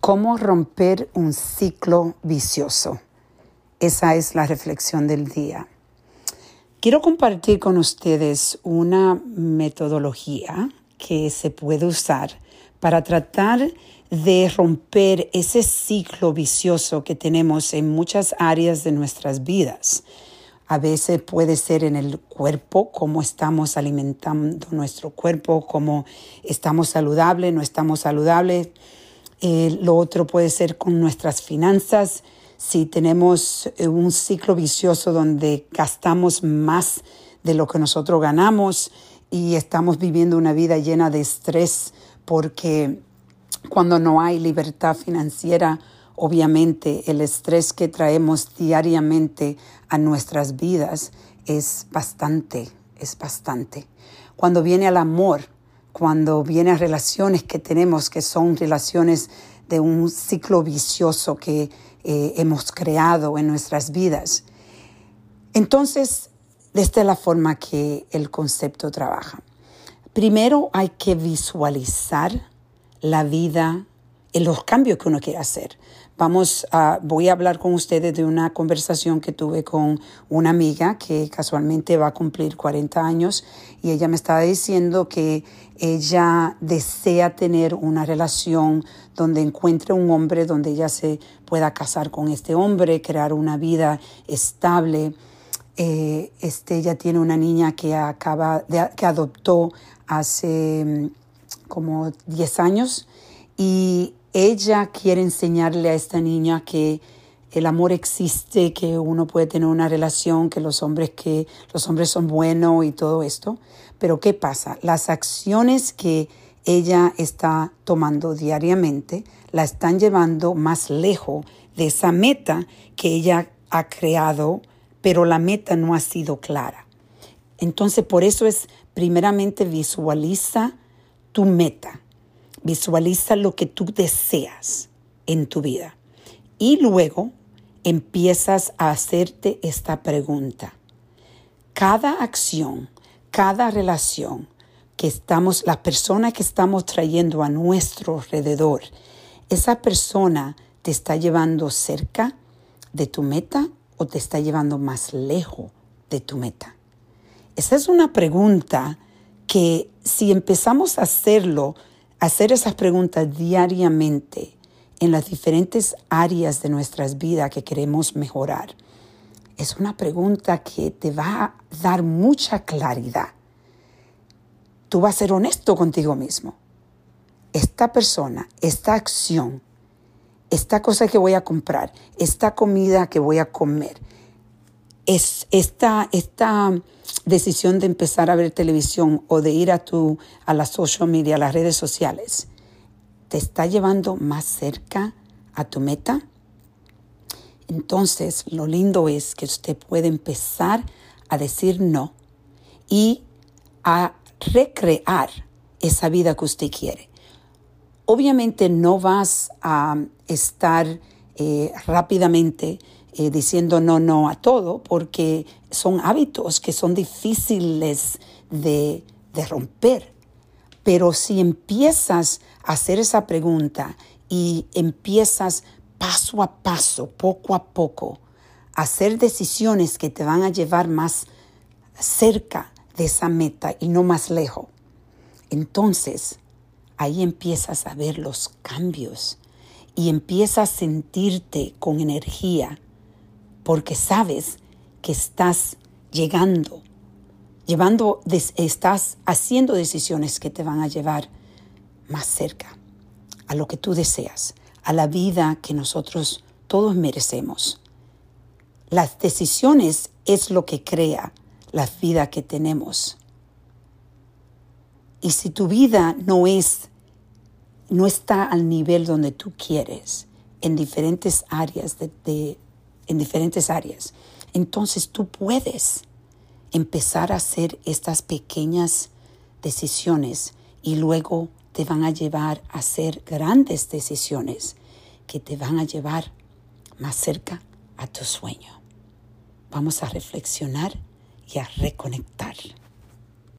¿Cómo romper un ciclo vicioso? Esa es la reflexión del día. Quiero compartir con ustedes una metodología que se puede usar para tratar de romper ese ciclo vicioso que tenemos en muchas áreas de nuestras vidas. A veces puede ser en el cuerpo, cómo estamos alimentando nuestro cuerpo, cómo estamos saludables, no estamos saludables eh, lo otro puede ser con nuestras finanzas. Si tenemos eh, un ciclo vicioso donde gastamos más de lo que nosotros ganamos y estamos viviendo una vida llena de estrés porque cuando no hay libertad financiera, obviamente el estrés que traemos diariamente a nuestras vidas es bastante, es bastante. Cuando viene al amor, cuando viene a relaciones que tenemos que son relaciones de un ciclo vicioso que eh, hemos creado en nuestras vidas. Entonces, esta es la forma que el concepto trabaja. Primero hay que visualizar la vida, en los cambios que uno quiere hacer. Vamos a, voy a hablar con ustedes de una conversación que tuve con una amiga que casualmente va a cumplir 40 años y ella me estaba diciendo que ella desea tener una relación donde encuentre un hombre donde ella se pueda casar con este hombre, crear una vida estable. Eh, este, ella tiene una niña que acaba de, que adoptó hace mm, como 10 años y ella quiere enseñarle a esta niña que el amor existe, que uno puede tener una relación, que los hombres que los hombres son buenos y todo esto. Pero ¿qué pasa? Las acciones que ella está tomando diariamente la están llevando más lejos de esa meta que ella ha creado, pero la meta no ha sido clara. Entonces, por eso es primeramente visualiza tu meta Visualiza lo que tú deseas en tu vida. Y luego empiezas a hacerte esta pregunta. Cada acción, cada relación que estamos, la persona que estamos trayendo a nuestro alrededor, esa persona te está llevando cerca de tu meta o te está llevando más lejos de tu meta. Esa es una pregunta que si empezamos a hacerlo hacer esas preguntas diariamente en las diferentes áreas de nuestras vidas que queremos mejorar es una pregunta que te va a dar mucha claridad. Tú vas a ser honesto contigo mismo. Esta persona, esta acción, esta cosa que voy a comprar, esta comida que voy a comer, es esta, esta decisión de empezar a ver televisión o de ir a, tu, a la social media, a las redes sociales, te está llevando más cerca a tu meta? Entonces, lo lindo es que usted puede empezar a decir no y a recrear esa vida que usted quiere. Obviamente no vas a estar eh, rápidamente eh, diciendo no, no a todo, porque son hábitos que son difíciles de, de romper. Pero si empiezas a hacer esa pregunta y empiezas paso a paso, poco a poco, a hacer decisiones que te van a llevar más cerca de esa meta y no más lejos, entonces ahí empiezas a ver los cambios y empiezas a sentirte con energía porque sabes que estás llegando, llevando, estás haciendo decisiones que te van a llevar más cerca a lo que tú deseas, a la vida que nosotros todos merecemos. Las decisiones es lo que crea la vida que tenemos. Y si tu vida no es no está al nivel donde tú quieres en diferentes áreas de, de en diferentes áreas. Entonces tú puedes empezar a hacer estas pequeñas decisiones y luego te van a llevar a hacer grandes decisiones que te van a llevar más cerca a tu sueño. Vamos a reflexionar y a reconectar.